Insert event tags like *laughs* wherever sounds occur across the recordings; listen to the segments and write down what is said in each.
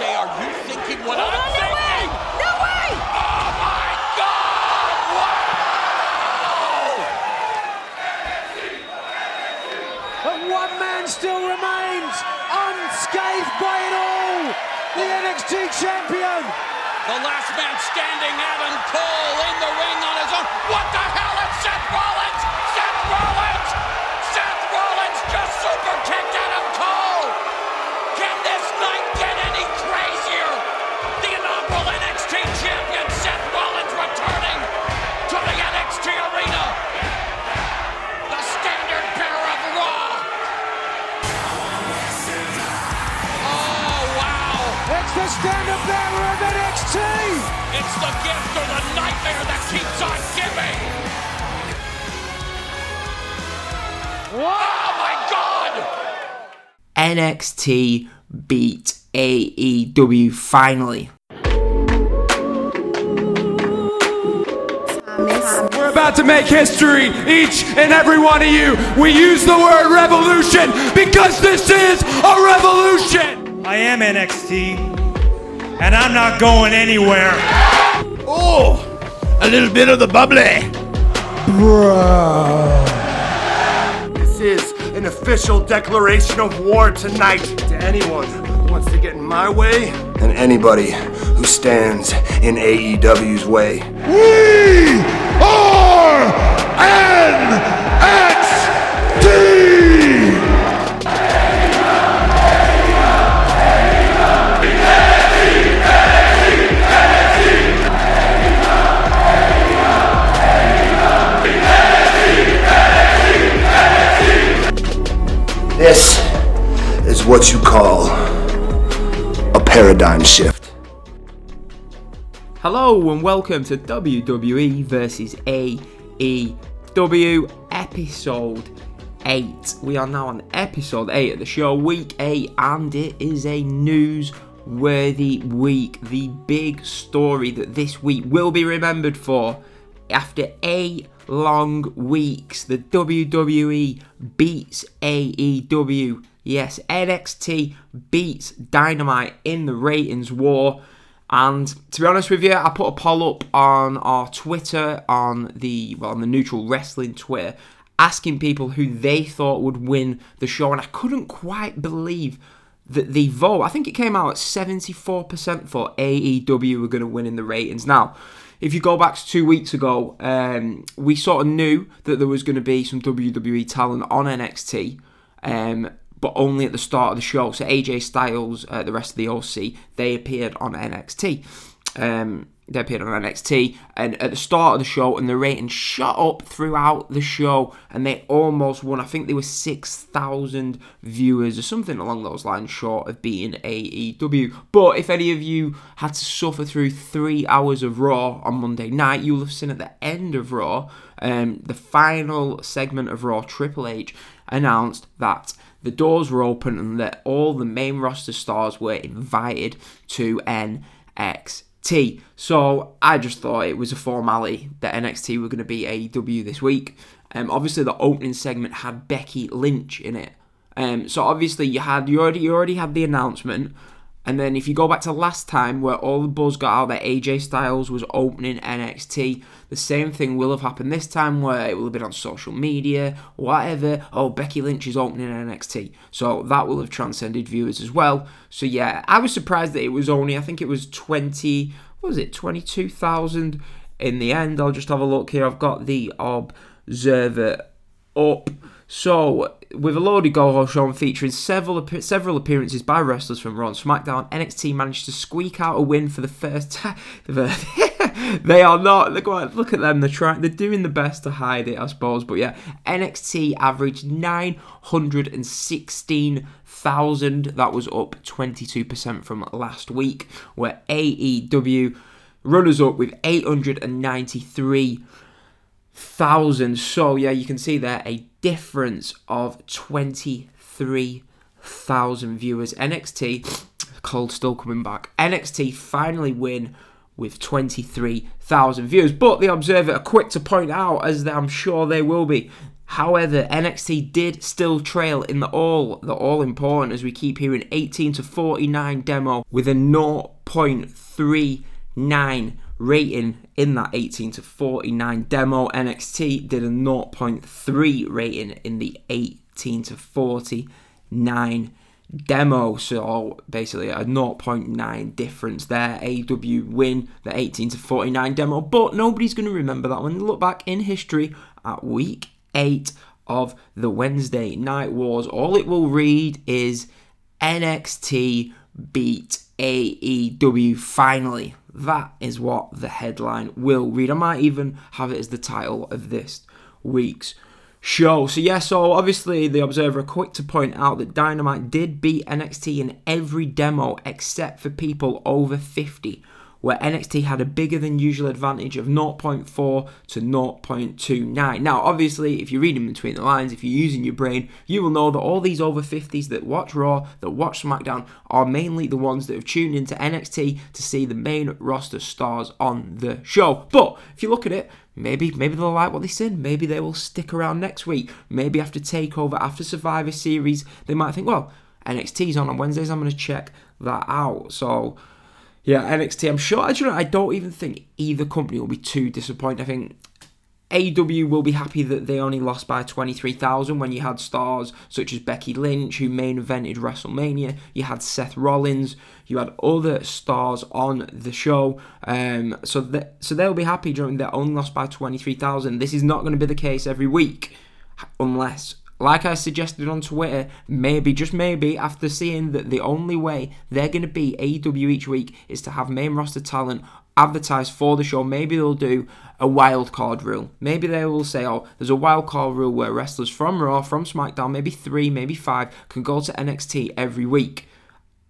say, are you thinking what Oh, I'm no thinking? way! No way! Oh my God! Wow! But one man still remains unscathed by it all. The NXT champion. The last man standing, Adam Cole in the ring on his own. What the standard bearer of NXT. It's the gift or the nightmare that keeps on giving. Oh my god! NXT beat AEW finally. We're about to make history, each and every one of you. We use the word revolution because this is a revolution. I am NXT, and I'm not going anywhere. Oh, a little bit of the bubbly. Bro. This is an official declaration of war tonight to anyone who wants to get in my way and anybody who stands in AEW's way. We are NXT. What you call a paradigm shift. Hello and welcome to WWE versus AEW episode 8. We are now on episode 8 of the show, week 8, and it is a news worthy week. The big story that this week will be remembered for after eight long weeks, the WWE beats AEW. Yes, NXT beats Dynamite in the ratings war. And to be honest with you, I put a poll up on our Twitter, on the well, on the Neutral Wrestling Twitter, asking people who they thought would win the show, and I couldn't quite believe that the vote. I think it came out at 74% for AEW were going to win in the ratings. Now, if you go back to two weeks ago, um, we sort of knew that there was going to be some WWE talent on NXT. Um, but only at the start of the show. So AJ Styles, uh, the rest of the OC, they appeared on NXT. Um, they appeared on NXT, and at the start of the show, and the ratings shot up throughout the show, and they almost won. I think they were six thousand viewers or something along those lines, short of beating AEW. But if any of you had to suffer through three hours of Raw on Monday night, you'll have seen at the end of Raw, um, the final segment of Raw, Triple H announced that the doors were open and that all the main roster stars were invited to NXT. So I just thought it was a formality that NXT were going to be AEW this week. Um, obviously, the opening segment had Becky Lynch in it. Um, so obviously, you had you already you already had the announcement, and then if you go back to last time where all the buzz got out that AJ Styles was opening NXT, the same thing will have happened this time where it will have been on social media, whatever. Oh, Becky Lynch is opening NXT. So that will have transcended viewers as well. So yeah, I was surprised that it was only, I think it was 20, what was it, 22,000 in the end. I'll just have a look here. I've got the Observer up. So, with a loaded go show featuring several several appearances by wrestlers from Raw and SmackDown, NXT managed to squeak out a win for the first *laughs* time. *laughs* they are not. Look, look at them. They're trying. They're doing the best to hide it, I suppose. But yeah, NXT averaged nine hundred and sixteen thousand. That was up twenty two percent from last week. Where AEW runners up with eight hundred and ninety three thousand. So yeah, you can see there a difference of twenty three thousand viewers. NXT, Cold still coming back. NXT finally win with 23,000 viewers. But the Observer are quick to point out, as I'm sure they will be, However, NXT did still trail in the all, the all important, as we keep hearing 18 to 49 demo with a 0.39 rating in that 18 to 49 demo. NXT did a 0.3 rating in the 18 to 49 demo. So basically a 0.9 difference there. AW win the 18 to 49 demo, but nobody's going to remember that when they look back in history at week 8 of the Wednesday Night Wars. All it will read is NXT beat AEW finally. That is what the headline will read. I might even have it as the title of this week's show. So yeah, so obviously the Observer quick to point out that Dynamite did beat NXT in every demo except for people over 50 where NXT had a bigger than usual advantage of 0.4 to 0.29. Now, obviously, if you're reading between the lines, if you're using your brain, you will know that all these over 50s that watch Raw, that watch SmackDown, are mainly the ones that have tuned into NXT to see the main roster stars on the show. But if you look at it, Maybe maybe they'll like what they see. Maybe they will stick around next week. Maybe after Takeover, after Survivor Series, they might think, well, NXT's on on Wednesdays. I'm going to check that out. So yeah, NXT. I'm sure. I don't. I don't even think either company will be too disappointed. I think AW will be happy that they only lost by 23,000 when you had stars such as Becky Lynch, who main evented WrestleMania. You had Seth Rollins. You had other stars on the show. Um, so, so they'll be happy during their only lost by 23,000. This is not going to be the case every week, unless like I suggested on Twitter, maybe, just maybe, after seeing that the only way they're going to be AEW each week is to have main roster talent advertised for the show, maybe they'll do a wild card rule. Maybe they will say, oh, there's a wild card rule where wrestlers from Raw, from SmackDown, maybe three, maybe five, can go to NXT every week.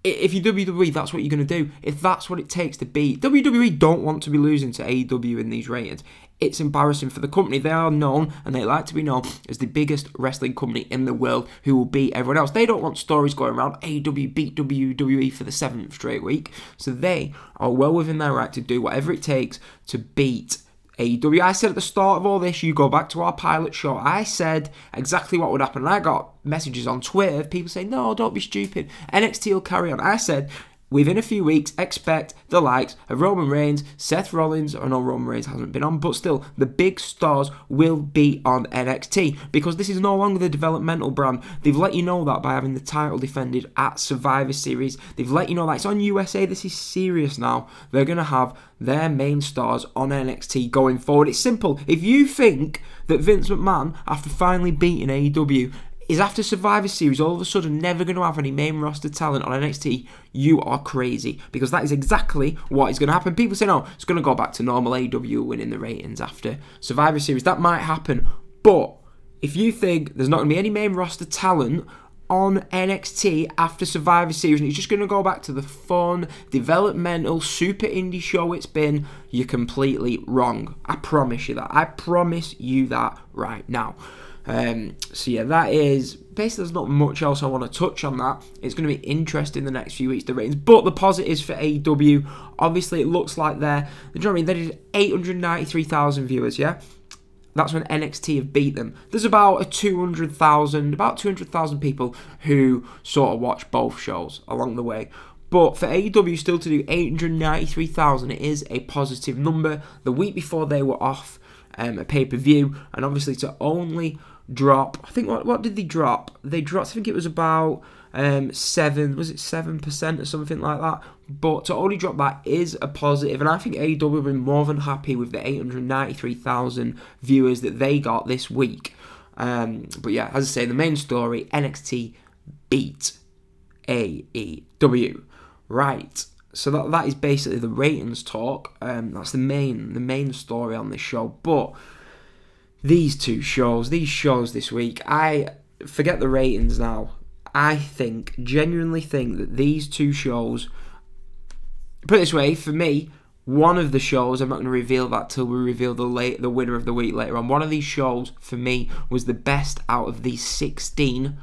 If you WWE, that's what you're going to do. If that's what it takes to beat WWE, don't want to be losing to AEW in these ratings it's embarrassing for the company. They are known and they like to be known as the biggest wrestling company in the world who will beat everyone else. They don't want stories going around AW beat WWE for the seventh straight week. So they are well within their right to do whatever it takes to beat AEW. I said at the start of all this, you go back to our pilot show, I said exactly what would happen. And I got messages on Twitter of people saying, no, don't be stupid. NXT will carry on. I said, within a few weeks, expect the likes of Roman Reigns, Seth Rollins, or no, Roman Reigns hasn't been on, but still, the big stars will be on NXT because this is no longer the developmental brand. They've let you know that by having the title defended at Survivor Series. They've let you know that it's on USA. This is serious now. They're going to have their main stars on NXT going forward. It's simple. If you think that Vince McMahon, after finally beating AEW, is after Survivor Series all of a sudden never going to have any main roster talent on NXT, you are crazy because that is exactly what is going to happen. People say, no, it's going to go back to normal AW winning the ratings after Survivor Series. That might happen, but if you think there's not going to be any main roster talent on NXT after Survivor Series and it's just going to go back to the fun, developmental, super indie show it's been, you're completely wrong. I promise you that. I promise you that right now. Um, so yeah, that is basically there's not much else I want to touch on that. It's going to be interesting the next few weeks the ratings, but the positives for AEW, obviously it looks like they're, you know what I mean? They did 893,000 viewers, yeah. That's when NXT have beat them. There's about a 200,000, about 200,000 people who sort of watch both shows along the way. But for AEW still to do 893,000, it is a positive number. The week before they were off um, a pay per view, and obviously to only drop. I think what what did they drop? They dropped. I think it was about um, seven. Was it seven percent or something like that? But to only drop that is a positive, and I think AEW have been more than happy with the eight hundred ninety three thousand viewers that they got this week. Um, but yeah, as I say, the main story NXT beat AEW. Right. So that that is basically the ratings talk. Um, that's the main the main story on this show. But these two shows, these shows this week, I forget the ratings now. I think, genuinely think that these two shows, put it this way, for me, one of the shows, I'm not going to reveal that till we reveal the late, the winner of the week later on. One of these shows, for me, was the best out of these 16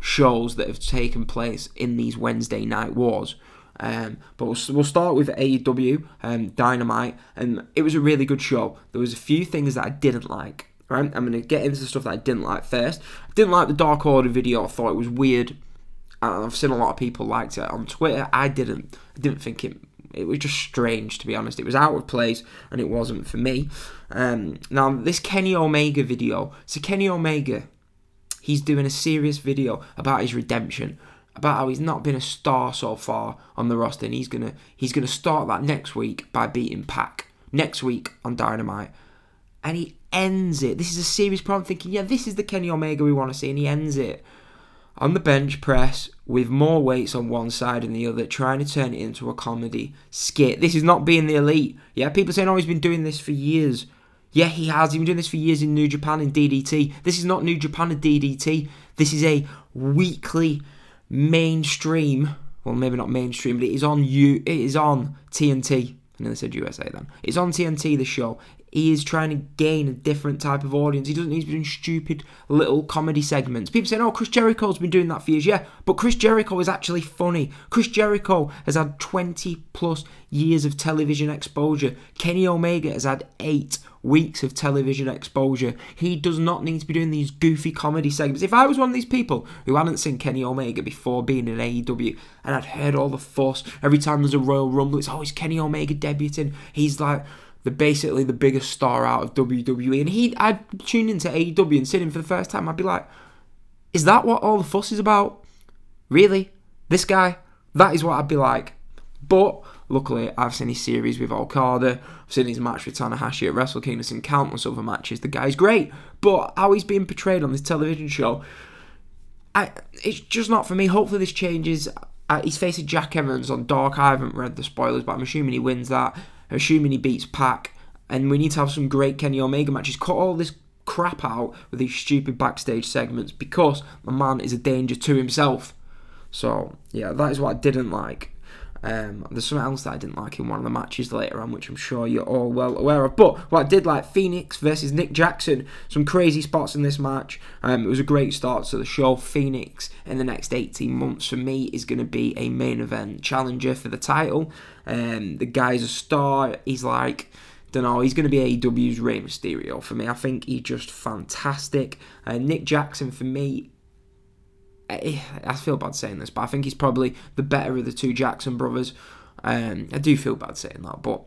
shows that have taken place in these Wednesday night wars. Um, but we'll, we'll start with AEW um, Dynamite, and it was a really good show. There was a few things that I didn't like. Right, I'm gonna get into the stuff that I didn't like first. I didn't like the Dark Order video. I thought it was weird. And I've seen a lot of people liked it on Twitter. I didn't. I didn't think it. It was just strange, to be honest. It was out of place, and it wasn't for me. Um, now, this Kenny Omega video. So Kenny Omega, he's doing a serious video about his redemption, about how he's not been a star so far on the roster, and he's gonna he's gonna start that next week by beating Pac next week on Dynamite, and he ends it. This is a serious problem. Thinking, yeah, this is the Kenny Omega we want to see, and he ends it on the bench press with more weights on one side and the other, trying to turn it into a comedy skit. This is not being the elite. Yeah, people saying, oh, he's been doing this for years. Yeah, he has. He's been doing this for years in New Japan in DDT. This is not New Japan and DDT. This is a weekly mainstream. Well, maybe not mainstream, but it is on you. It is on TNT. I nearly said USA then. It's on TNT. The show. He is trying to gain a different type of audience. He doesn't need to be doing stupid little comedy segments. People saying, "Oh, Chris Jericho's been doing that for years." Yeah, but Chris Jericho is actually funny. Chris Jericho has had 20 plus years of television exposure. Kenny Omega has had eight weeks of television exposure. He does not need to be doing these goofy comedy segments. If I was one of these people who hadn't seen Kenny Omega before being in AEW and I'd heard all the fuss every time there's a Royal Rumble, it's oh, always Kenny Omega debuting. He's like the basically the biggest star out of WWE, and he I'd tune into AEW and see him for the first time. I'd be like, is that what all the fuss is about? Really? This guy? That is what I'd be like. But luckily, I've seen his series with Okada. I've seen his match with Tanahashi at Wrestle Kingdom and countless other matches. The guy's great, but how he's being portrayed on this television show, I, it's just not for me. Hopefully, this changes. Uh, he's facing Jack Evans on Dark. I haven't read the spoilers, but I'm assuming he wins that. Assuming he beats Pac. And we need to have some great Kenny Omega matches. Cut all this crap out with these stupid backstage segments because the man is a danger to himself. So, yeah, that is what I didn't like. Um, there's something else that I didn't like in one of the matches later on, which I'm sure you're all well aware of. But what I did like, Fénix versus Nick Jackson, some crazy spots in this match. Um, it was a great start to the show. Fénix in the next 18 months for me is going to be a main event challenger for the title. Um, the guy's a star. He's like don't know. He's going to be AEW's Rey Mysterio for me. I think he's just fantastic. Uh, Nick Jackson for me I feel bad saying this, but I think he's probably the better of the two Jackson brothers. Um, I do feel bad saying that, but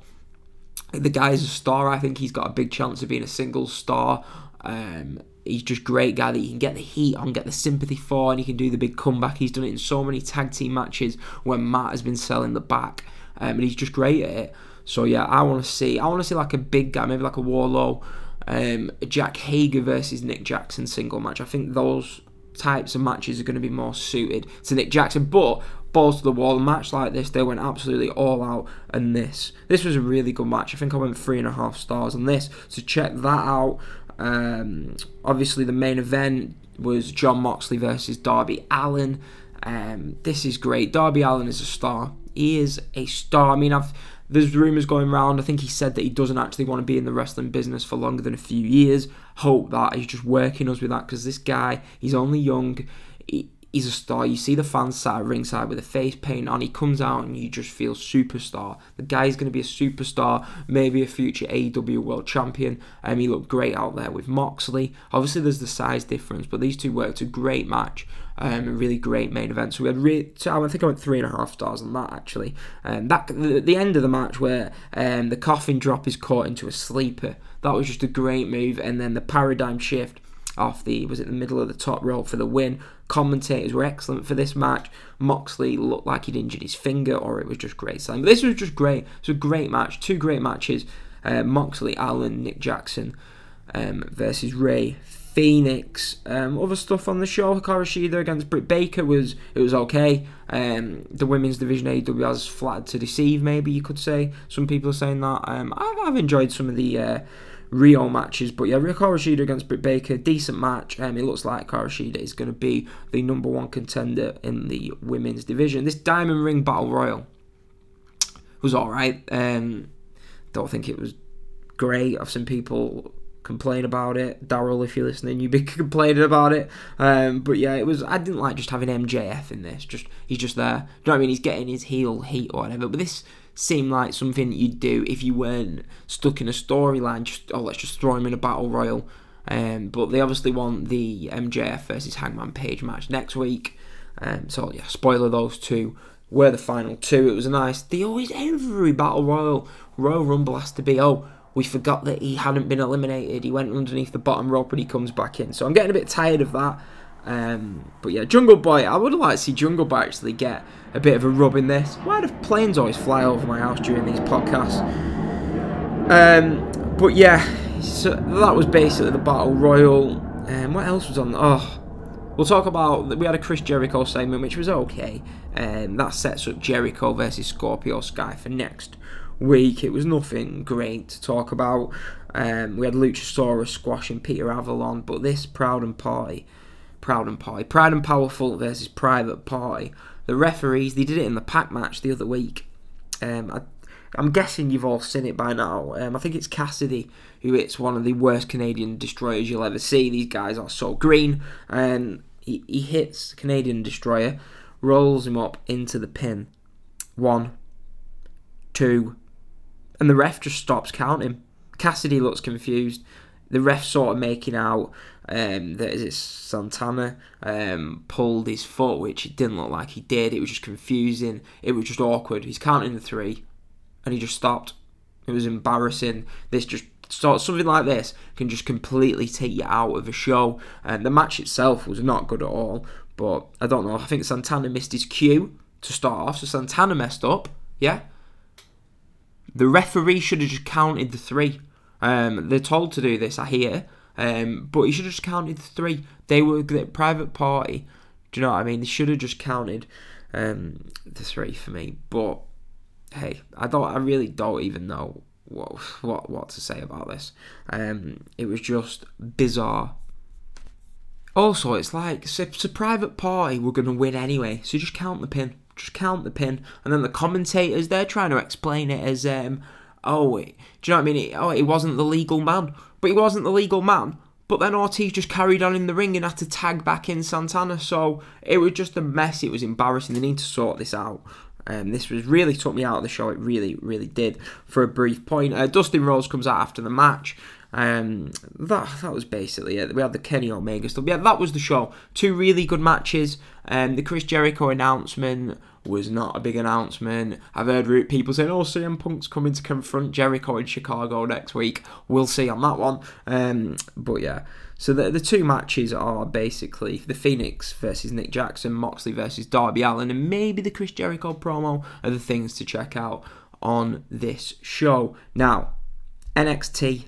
the guy's a star. I think he's got a big chance of being a single star. Um, he's just great guy that you can get the heat on, get the sympathy for, and he can do the big comeback. He's done it in so many tag team matches when Matt has been selling the back, um, and he's just great at it. So yeah, I want to see. I want to see like a big guy, maybe like a Wardlow, um, Jack Hager versus Nick Jackson single match. I think those types of matches are going to be more suited to Nick Jackson. But balls to the wall, a match like this, they went absolutely all out. And this, this was a really good match. I think I went three and a half stars on this. So check that out. Um, obviously, the main event was Jon Moxley versus Darby Allin. Um, this is great. Darby Allin is a star. He is a star. I mean, I've there's rumours going around. I think he said that he doesn't actually want to be in the wrestling business for longer than a few years. Hope that he's just working us with that because this guy, he's only young. He, he's a star. You see the fans sat at ringside with a face paint on. He comes out and you just feel superstar. The guy's going to be a superstar, maybe a future AEW world champion. Um, he looked great out there with Moxley. Obviously, there's the size difference, but these two worked a great match. Um, a really great main event. So we had re- I think I went three and a half stars on that actually. Um, that the, the end of the match where um, the coffin drop is caught into a sleeper. That was just a great move, and then the paradigm shift off the was it the middle of the top rope for the win. Commentators were excellent for this match. Moxley looked like he'd injured his finger, or it was just great But this was just great. It was a great match. Two great matches. Uh, Moxley, Allin, Nick Jackson um, versus Rey Fénix. Um, other stuff on the show, Hikaru Shida against Britt Baker was it was okay. Um, the women's division AEW has flattered to deceive, maybe you could say. Some people are saying that. Um, I've, I've enjoyed some of the uh, Rio matches, but yeah, Hikaru Shida against Britt Baker, decent match. Um, it looks like Hikaru Shida is going to be the number one contender in the women's division. This Diamond Ring Battle Royal was alright. Um, don't think it was great. I've seen people complain about it. Daryl, if you're listening, you'd be *laughs* complaining about it. Um, but yeah, it was. I didn't like just having MJF in this. Just he's just there. You know what I mean? He's getting his heel heat or whatever. But this seemed like something you'd do if you weren't stuck in a storyline. Just oh, let's just throw him in a battle royal. Um, but they obviously want the MJF versus Hangman Page match next week. Um, so yeah, spoiler those two were the final two. It was a nice. They always every battle royal Royal Rumble has to be. Oh, we forgot that he hadn't been eliminated. He went underneath the bottom rope and he comes back in. So I'm getting a bit tired of that. Um, but yeah, Jungle Boy. I would like to see Jungle Boy actually get a bit of a rub in this. Why do planes always fly over my house during these podcasts? Um, but yeah, so that was basically the battle royal. Um, what else was on? Oh, we'll talk about. We had a Chris Jericho segment, which was okay. Um, that sets up Jericho versus Scorpio Sky for next week. It was nothing great to talk about. Um, we had Luchasaurus squashing Peter Avalon, but this Proud and Party, Proud and Party, Proud and Powerful versus Private Party. The referees they did it in the pack match the other week. Um, I, I'm guessing you've all seen it by now. Um, I think it's Cassidy who hits one of the worst Canadian destroyers you'll ever see. These guys are so green, and he, he hits Canadian destroyer, rolls him up into the pin. One, two, and the ref just stops counting. Cassidy looks confused. The ref sort of making out um, that is it Santana um, pulled his foot, which it didn't look like he did. It was just confusing. It was just awkward. He's counting the three, and he just stopped. It was embarrassing. This just sort something like this can just completely take you out of a show. And the match itself was not good at all. But I don't know. I think Santana missed his cue to start off, so Santana messed up. Yeah, the referee should have just counted the three. Um, they're told to do this, I hear, um, but he should have just counted the three. They were the private party. Do you know what I mean? They should have just counted um, the three for me. But hey, I don't. I really don't even know what what what to say about this. Um, it was just bizarre. Also, it's like it's a, it's a private party. We're gonna win anyway, so just count the pin just count the pin. And then the commentators, they're trying to explain it as, um, oh, do you know what I mean? Oh, he wasn't the legal man. But he wasn't the legal man. But then Ortiz just carried on in the ring and had to tag back in Santana. So it was just a mess. It was embarrassing. They need to sort this out. Um, this was really took me out of the show. It really, really did for a brief point. Uh, Dustin Rhodes comes out after the match. Um, that that was basically it. We had the Kenny Omega stuff. Yeah, that was the show. Two really good matches. Um, the Chris Jericho announcement was not a big announcement. I've heard people saying, "Oh, CM Punk's coming to confront Jericho in Chicago next week." We'll see on that one. Um, but yeah, so the the two matches are basically the Fénix versus Nick Jackson, Moxley versus Darby Allin, and maybe the Chris Jericho promo are the things to check out on this show. Now, NXT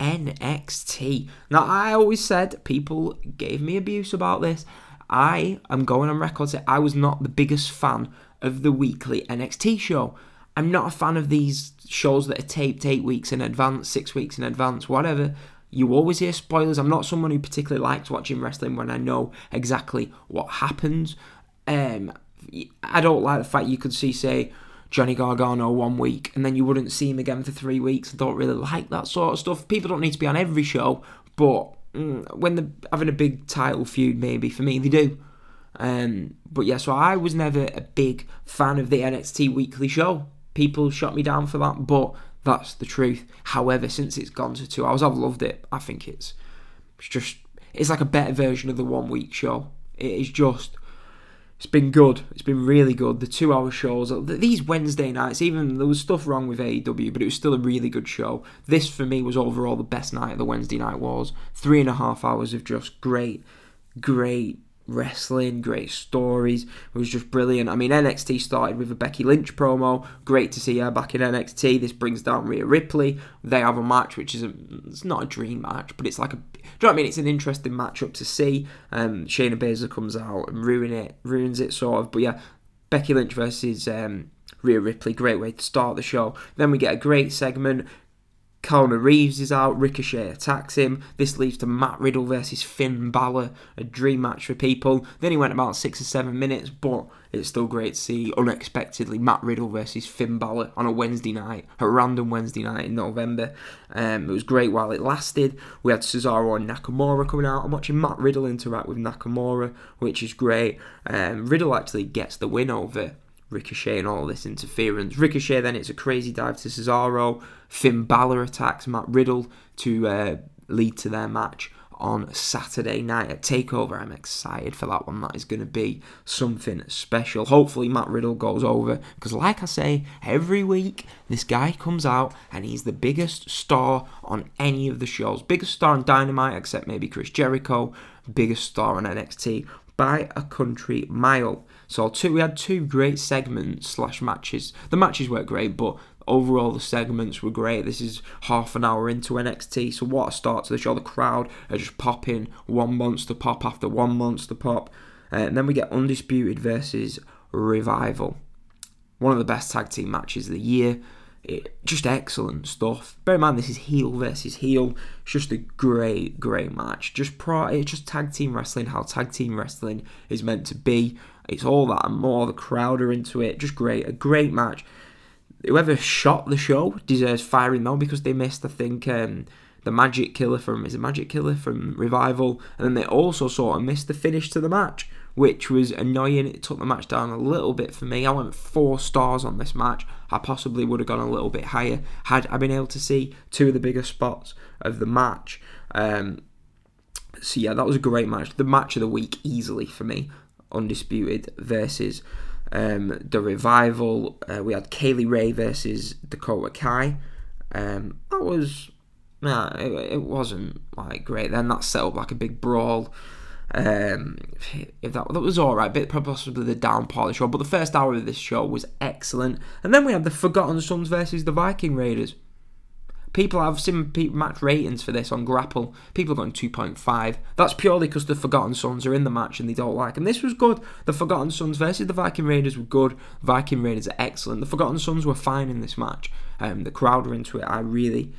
NXT. Now, I always said people gave me abuse about this. I am going on record say I was not the biggest fan of the weekly NXT show. I'm not a fan of these shows that are taped eight weeks in advance, six weeks in advance, whatever. You always hear spoilers. I'm not someone who particularly likes watching wrestling when I know exactly what happens. Um, I don't like the fact you could see, say, Johnny Gargano one week and then you wouldn't see him again for three weeks. I don't really like that sort of stuff. People don't need to be on every show, but when they're having a big title feud, maybe for me they do. Um, but yeah, so I was never a big fan of the NXT weekly show. People shot me down for that, but that's the truth. However, since it's gone to two hours, I've loved it. I think it's it's just it's like a better version of the one week show. It is just it's been good. It's been really good. The two hour shows, these Wednesday nights, even there was stuff wrong with AEW, but it was still a really good show. This for me was overall the best night of the Wednesday night was. Three and a half hours of just great, great wrestling, great stories. It was just brilliant. I mean, NXT started with a Becky Lynch promo. Great to see her back in NXT. This brings down Rhea Ripley. They have a match which is a, it's not a dream match, but it's like a, do you know what I mean? It's an interesting matchup to see. Um, Shayna Baszler comes out and ruin it, ruins it sort of. But yeah, Becky Lynch versus um, Rhea Ripley, great way to start the show. Then we get a great segment Keanu Reeves is out, Ricochet attacks him. This leads to Matt Riddle versus Finn Balor, a dream match for people. Then he went about six or seven minutes, but it's still great to see unexpectedly Matt Riddle versus Finn Balor on a Wednesday night, a random Wednesday night in November. Um, it was great while it lasted. We had Cesaro and Nakamura coming out. I'm watching Matt Riddle interact with Nakamura, which is great. Um, Riddle actually gets the win over Ricochet and all this interference. Ricochet then it's a crazy dive to Cesaro. Finn Balor attacks Matt Riddle to uh, lead to their match on Saturday night at Takeover. I'm excited for that one. That is going to be something special. Hopefully, Matt Riddle goes over because, like I say, every week this guy comes out and he's the biggest star on any of the shows. Biggest star on Dynamite, except maybe Chris Jericho. Biggest star on NXT by a country mile. So two, we had two great segments slash matches. The matches weren't great, but overall the segments were great. This is half an hour into NXT, so what a start to the show. The crowd are just popping one monster pop after one monster pop, uh, and then we get Undisputed versus Revival. One of the best tag team matches of the year. It, just excellent stuff. Bear in mind, this is heel versus heel. It's just a great, great match. Just pro, it's just tag team wrestling. How tag team wrestling is meant to be. It's all that and more. The crowd are into it. Just great, a great match. Whoever shot the show deserves firing though because they missed, I think, um, the Magic Killer from is a Magic Killer from Revival, and then they also sort of missed the finish to the match, which was annoying. It took the match down a little bit for me. I went four stars on this match. I possibly would have gone a little bit higher had I been able to see two of the bigger spots of the match. Um, so yeah, that was a great match. The match of the week easily for me. Undisputed versus um, the Revival. Uh, we had Kaylee Ray versus Dakota Kai. Um, that was nah, it, it wasn't like great. Then that set up like a big brawl. Um, if that that was all right, but possibly the downpour of the show. But the first hour of this show was excellent, and then we had the Forgotten Sons versus the Viking Raiders. People have seen match ratings for this on Grapple. People are going 2.5. That's purely because the Forgotten Sons are in the match and they don't like And This was good. The Forgotten Sons versus the Viking Raiders were good. Viking Raiders are excellent. The Forgotten Sons were fine in this match. Um, the crowd were into it. I really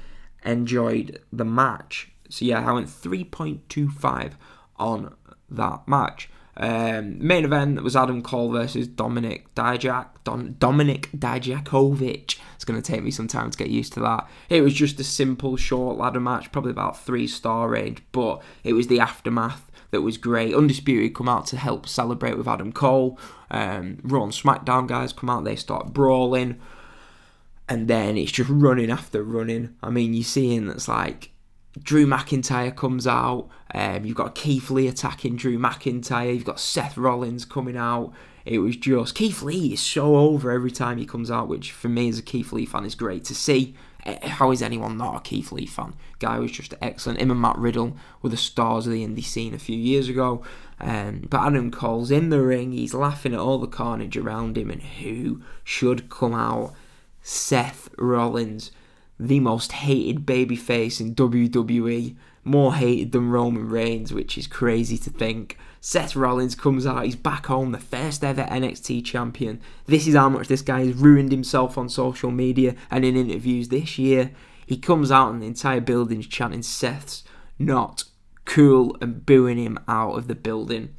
enjoyed the match. So yeah, I went 3.25 on that match. Um, main event was Adam Cole versus Dominik Dijak. Don, Dominik Dijakovic. It's going to take me some time to get used to that. It was just a simple, short ladder match, probably about three star range, but it was the aftermath that was great. Undisputed come out to help celebrate with Adam Cole. Um, Raw and SmackDown guys come out, they start brawling. And then it's just running after running. I mean, you're seeing that's like Drew McIntyre comes out. Um, you've got Keith Lee attacking Drew McIntyre. You've got Seth Rollins coming out. It was just Keith Lee is so over every time he comes out, which for me as a Keith Lee fan is great to see. Eh, how is anyone not a Keith Lee fan? Guy was just excellent. Him and Matt Riddle were the stars of the indie scene a few years ago. Um, but Adam Cole's in the ring. He's laughing at all the carnage around him, and who should come out? Seth Rollins, the most hated babyface in WWE, more hated than Roman Reigns, which is crazy to think. Seth Rollins comes out, he's back home, the first ever NXT champion. This is how much this guy has ruined himself on social media and in interviews this year. He comes out and the entire building's chanting Seth's not cool and booing him out of the building.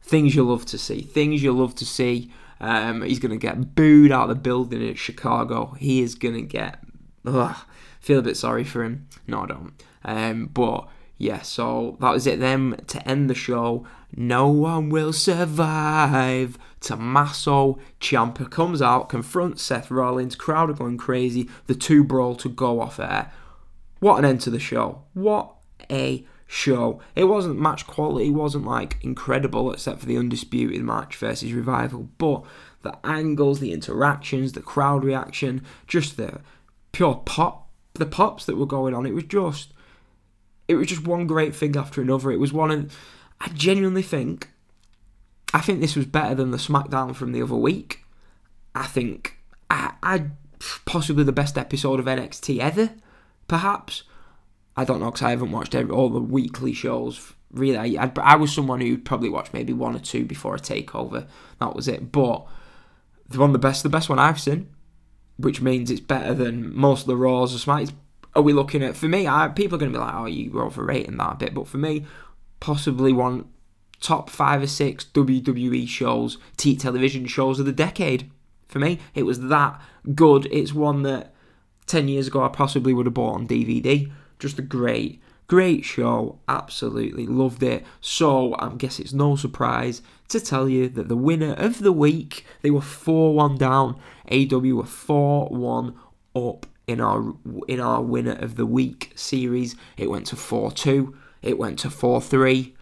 Things you love to see. Things you love to see. Um, he's going to get booed out of the building at Chicago. He is going to get. Ugh, feel a bit sorry for him. No, I don't. Um, but yeah, so that was it then to end the show. No one will survive. Tommaso Ciampa comes out, confronts Seth Rollins, crowd are going crazy. The two brawl to go off air. What an end to the show. What a show. It wasn't match quality, it wasn't like incredible except for the undisputed match versus Revival, but the angles, the interactions, the crowd reaction, just the pure pop, the pops that were going on. It was just it was just one great thing after another. It was one of I genuinely think I think this was better than the SmackDown from the other week. I think I, I possibly the best episode of NXT ever, perhaps. I don't know because I haven't watched every, all the weekly shows. Really, I, I was someone who probably watched maybe one or two before a takeover. That was it. But the one the best, the best one I've seen, which means it's better than most of the Raws or Smacks. Are we looking at? For me, I, people are going to be like, "Oh, you were overrating that a bit," but for me, possibly one top five or six WWE shows, T television shows of the decade. For me, it was that good. It's one that 10 years ago I possibly would have bought on DVD. Just a great, great show. Absolutely loved it. So I guess it's no surprise to tell you that the winner of the week, they were 4 1 down. AW were 4 1 up in our in our winner of the week series. It went to 4-2. It went to 4-3.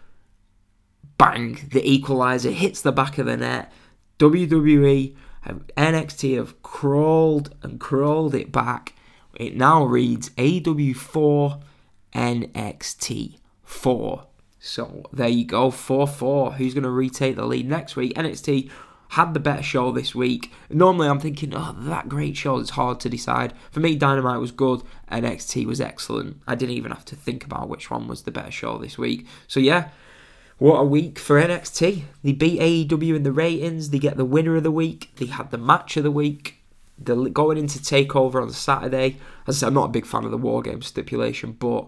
Bang! The equalizer hits the back of the net. WWE NXT have crawled and crawled it back. It now reads AW4 NXT 4. So there you go, 4 4. Who's going to retake the lead next week? NXT had the better show this week. Normally I'm thinking, oh, that great show, it's hard to decide. For me, Dynamite was good, NXT was excellent. I didn't even have to think about which one was the better show this week. So yeah, what a week for NXT. They beat AEW in the ratings, they get the winner of the week, they had the match of the week. They're going into TakeOver on Saturday. As I said, I'm not a big fan of the War Game stipulation, but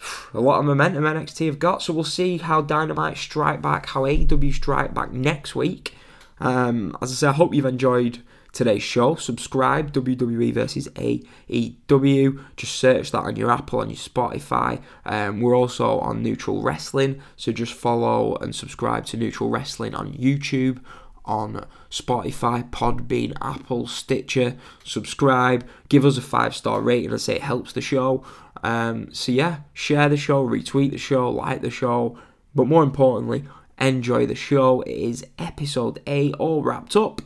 *sighs* a lot of momentum NXT have got. So we'll see how Dynamite strike back, how AEW strike back next week. Um, as I say, I hope you've enjoyed today's show. Subscribe, WWE versus AEW. Just search that on your Apple, on your Spotify. Um, we're also on Neutral Wrestling, so just follow and subscribe to Neutral Wrestling on YouTube, on Spotify, Podbean, Apple, Stitcher. Subscribe, give us a five star rating, and say it helps the show. Um, so yeah, share the show, retweet the show, like the show, but more importantly, enjoy the show. It is episode 8 all wrapped up.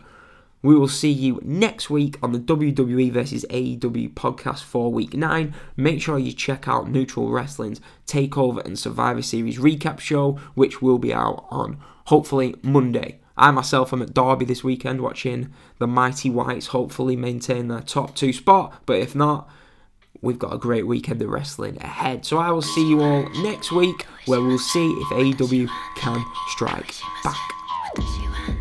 We will see you next week on the WWE vs AEW podcast for week 9. Make sure you check out Neutral Wrestling's Takeover and Survivor Series recap show, which will be out on hopefully Monday. I myself am at Derby this weekend watching the Mighty Whites hopefully maintain their top two spot, but if not, we've got a great weekend of wrestling ahead. So I will see you all next week where we'll see if AEW can strike back.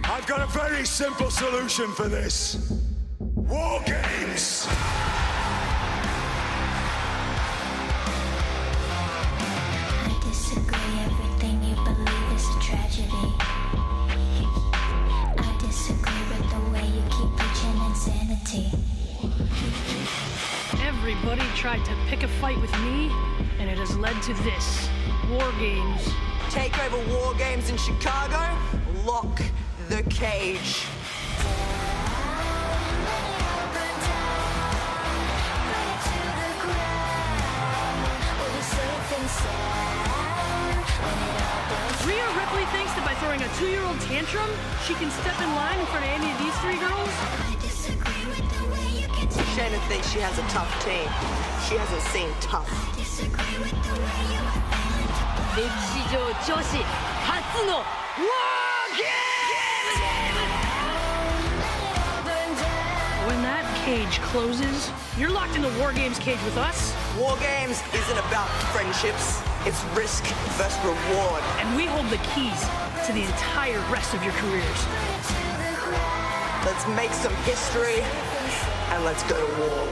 I've got a very simple solution for this. War games! Insanity. Everybody tried to pick a fight with me, and it has led to this. War games. Take over War Games in Chicago? Lock the cage. Rhea Ripley thinks that by throwing a two-year-old tantrum, she can step in line in front of any of these three girls? Shayna thinks she has a tough team. She hasn't seen tough. When that cage closes, you're locked in the War Games cage with us. War Games isn't about friendships. It's risk versus reward. And we hold the keys to the entire rest of your careers. Let's make some history and let's go to war.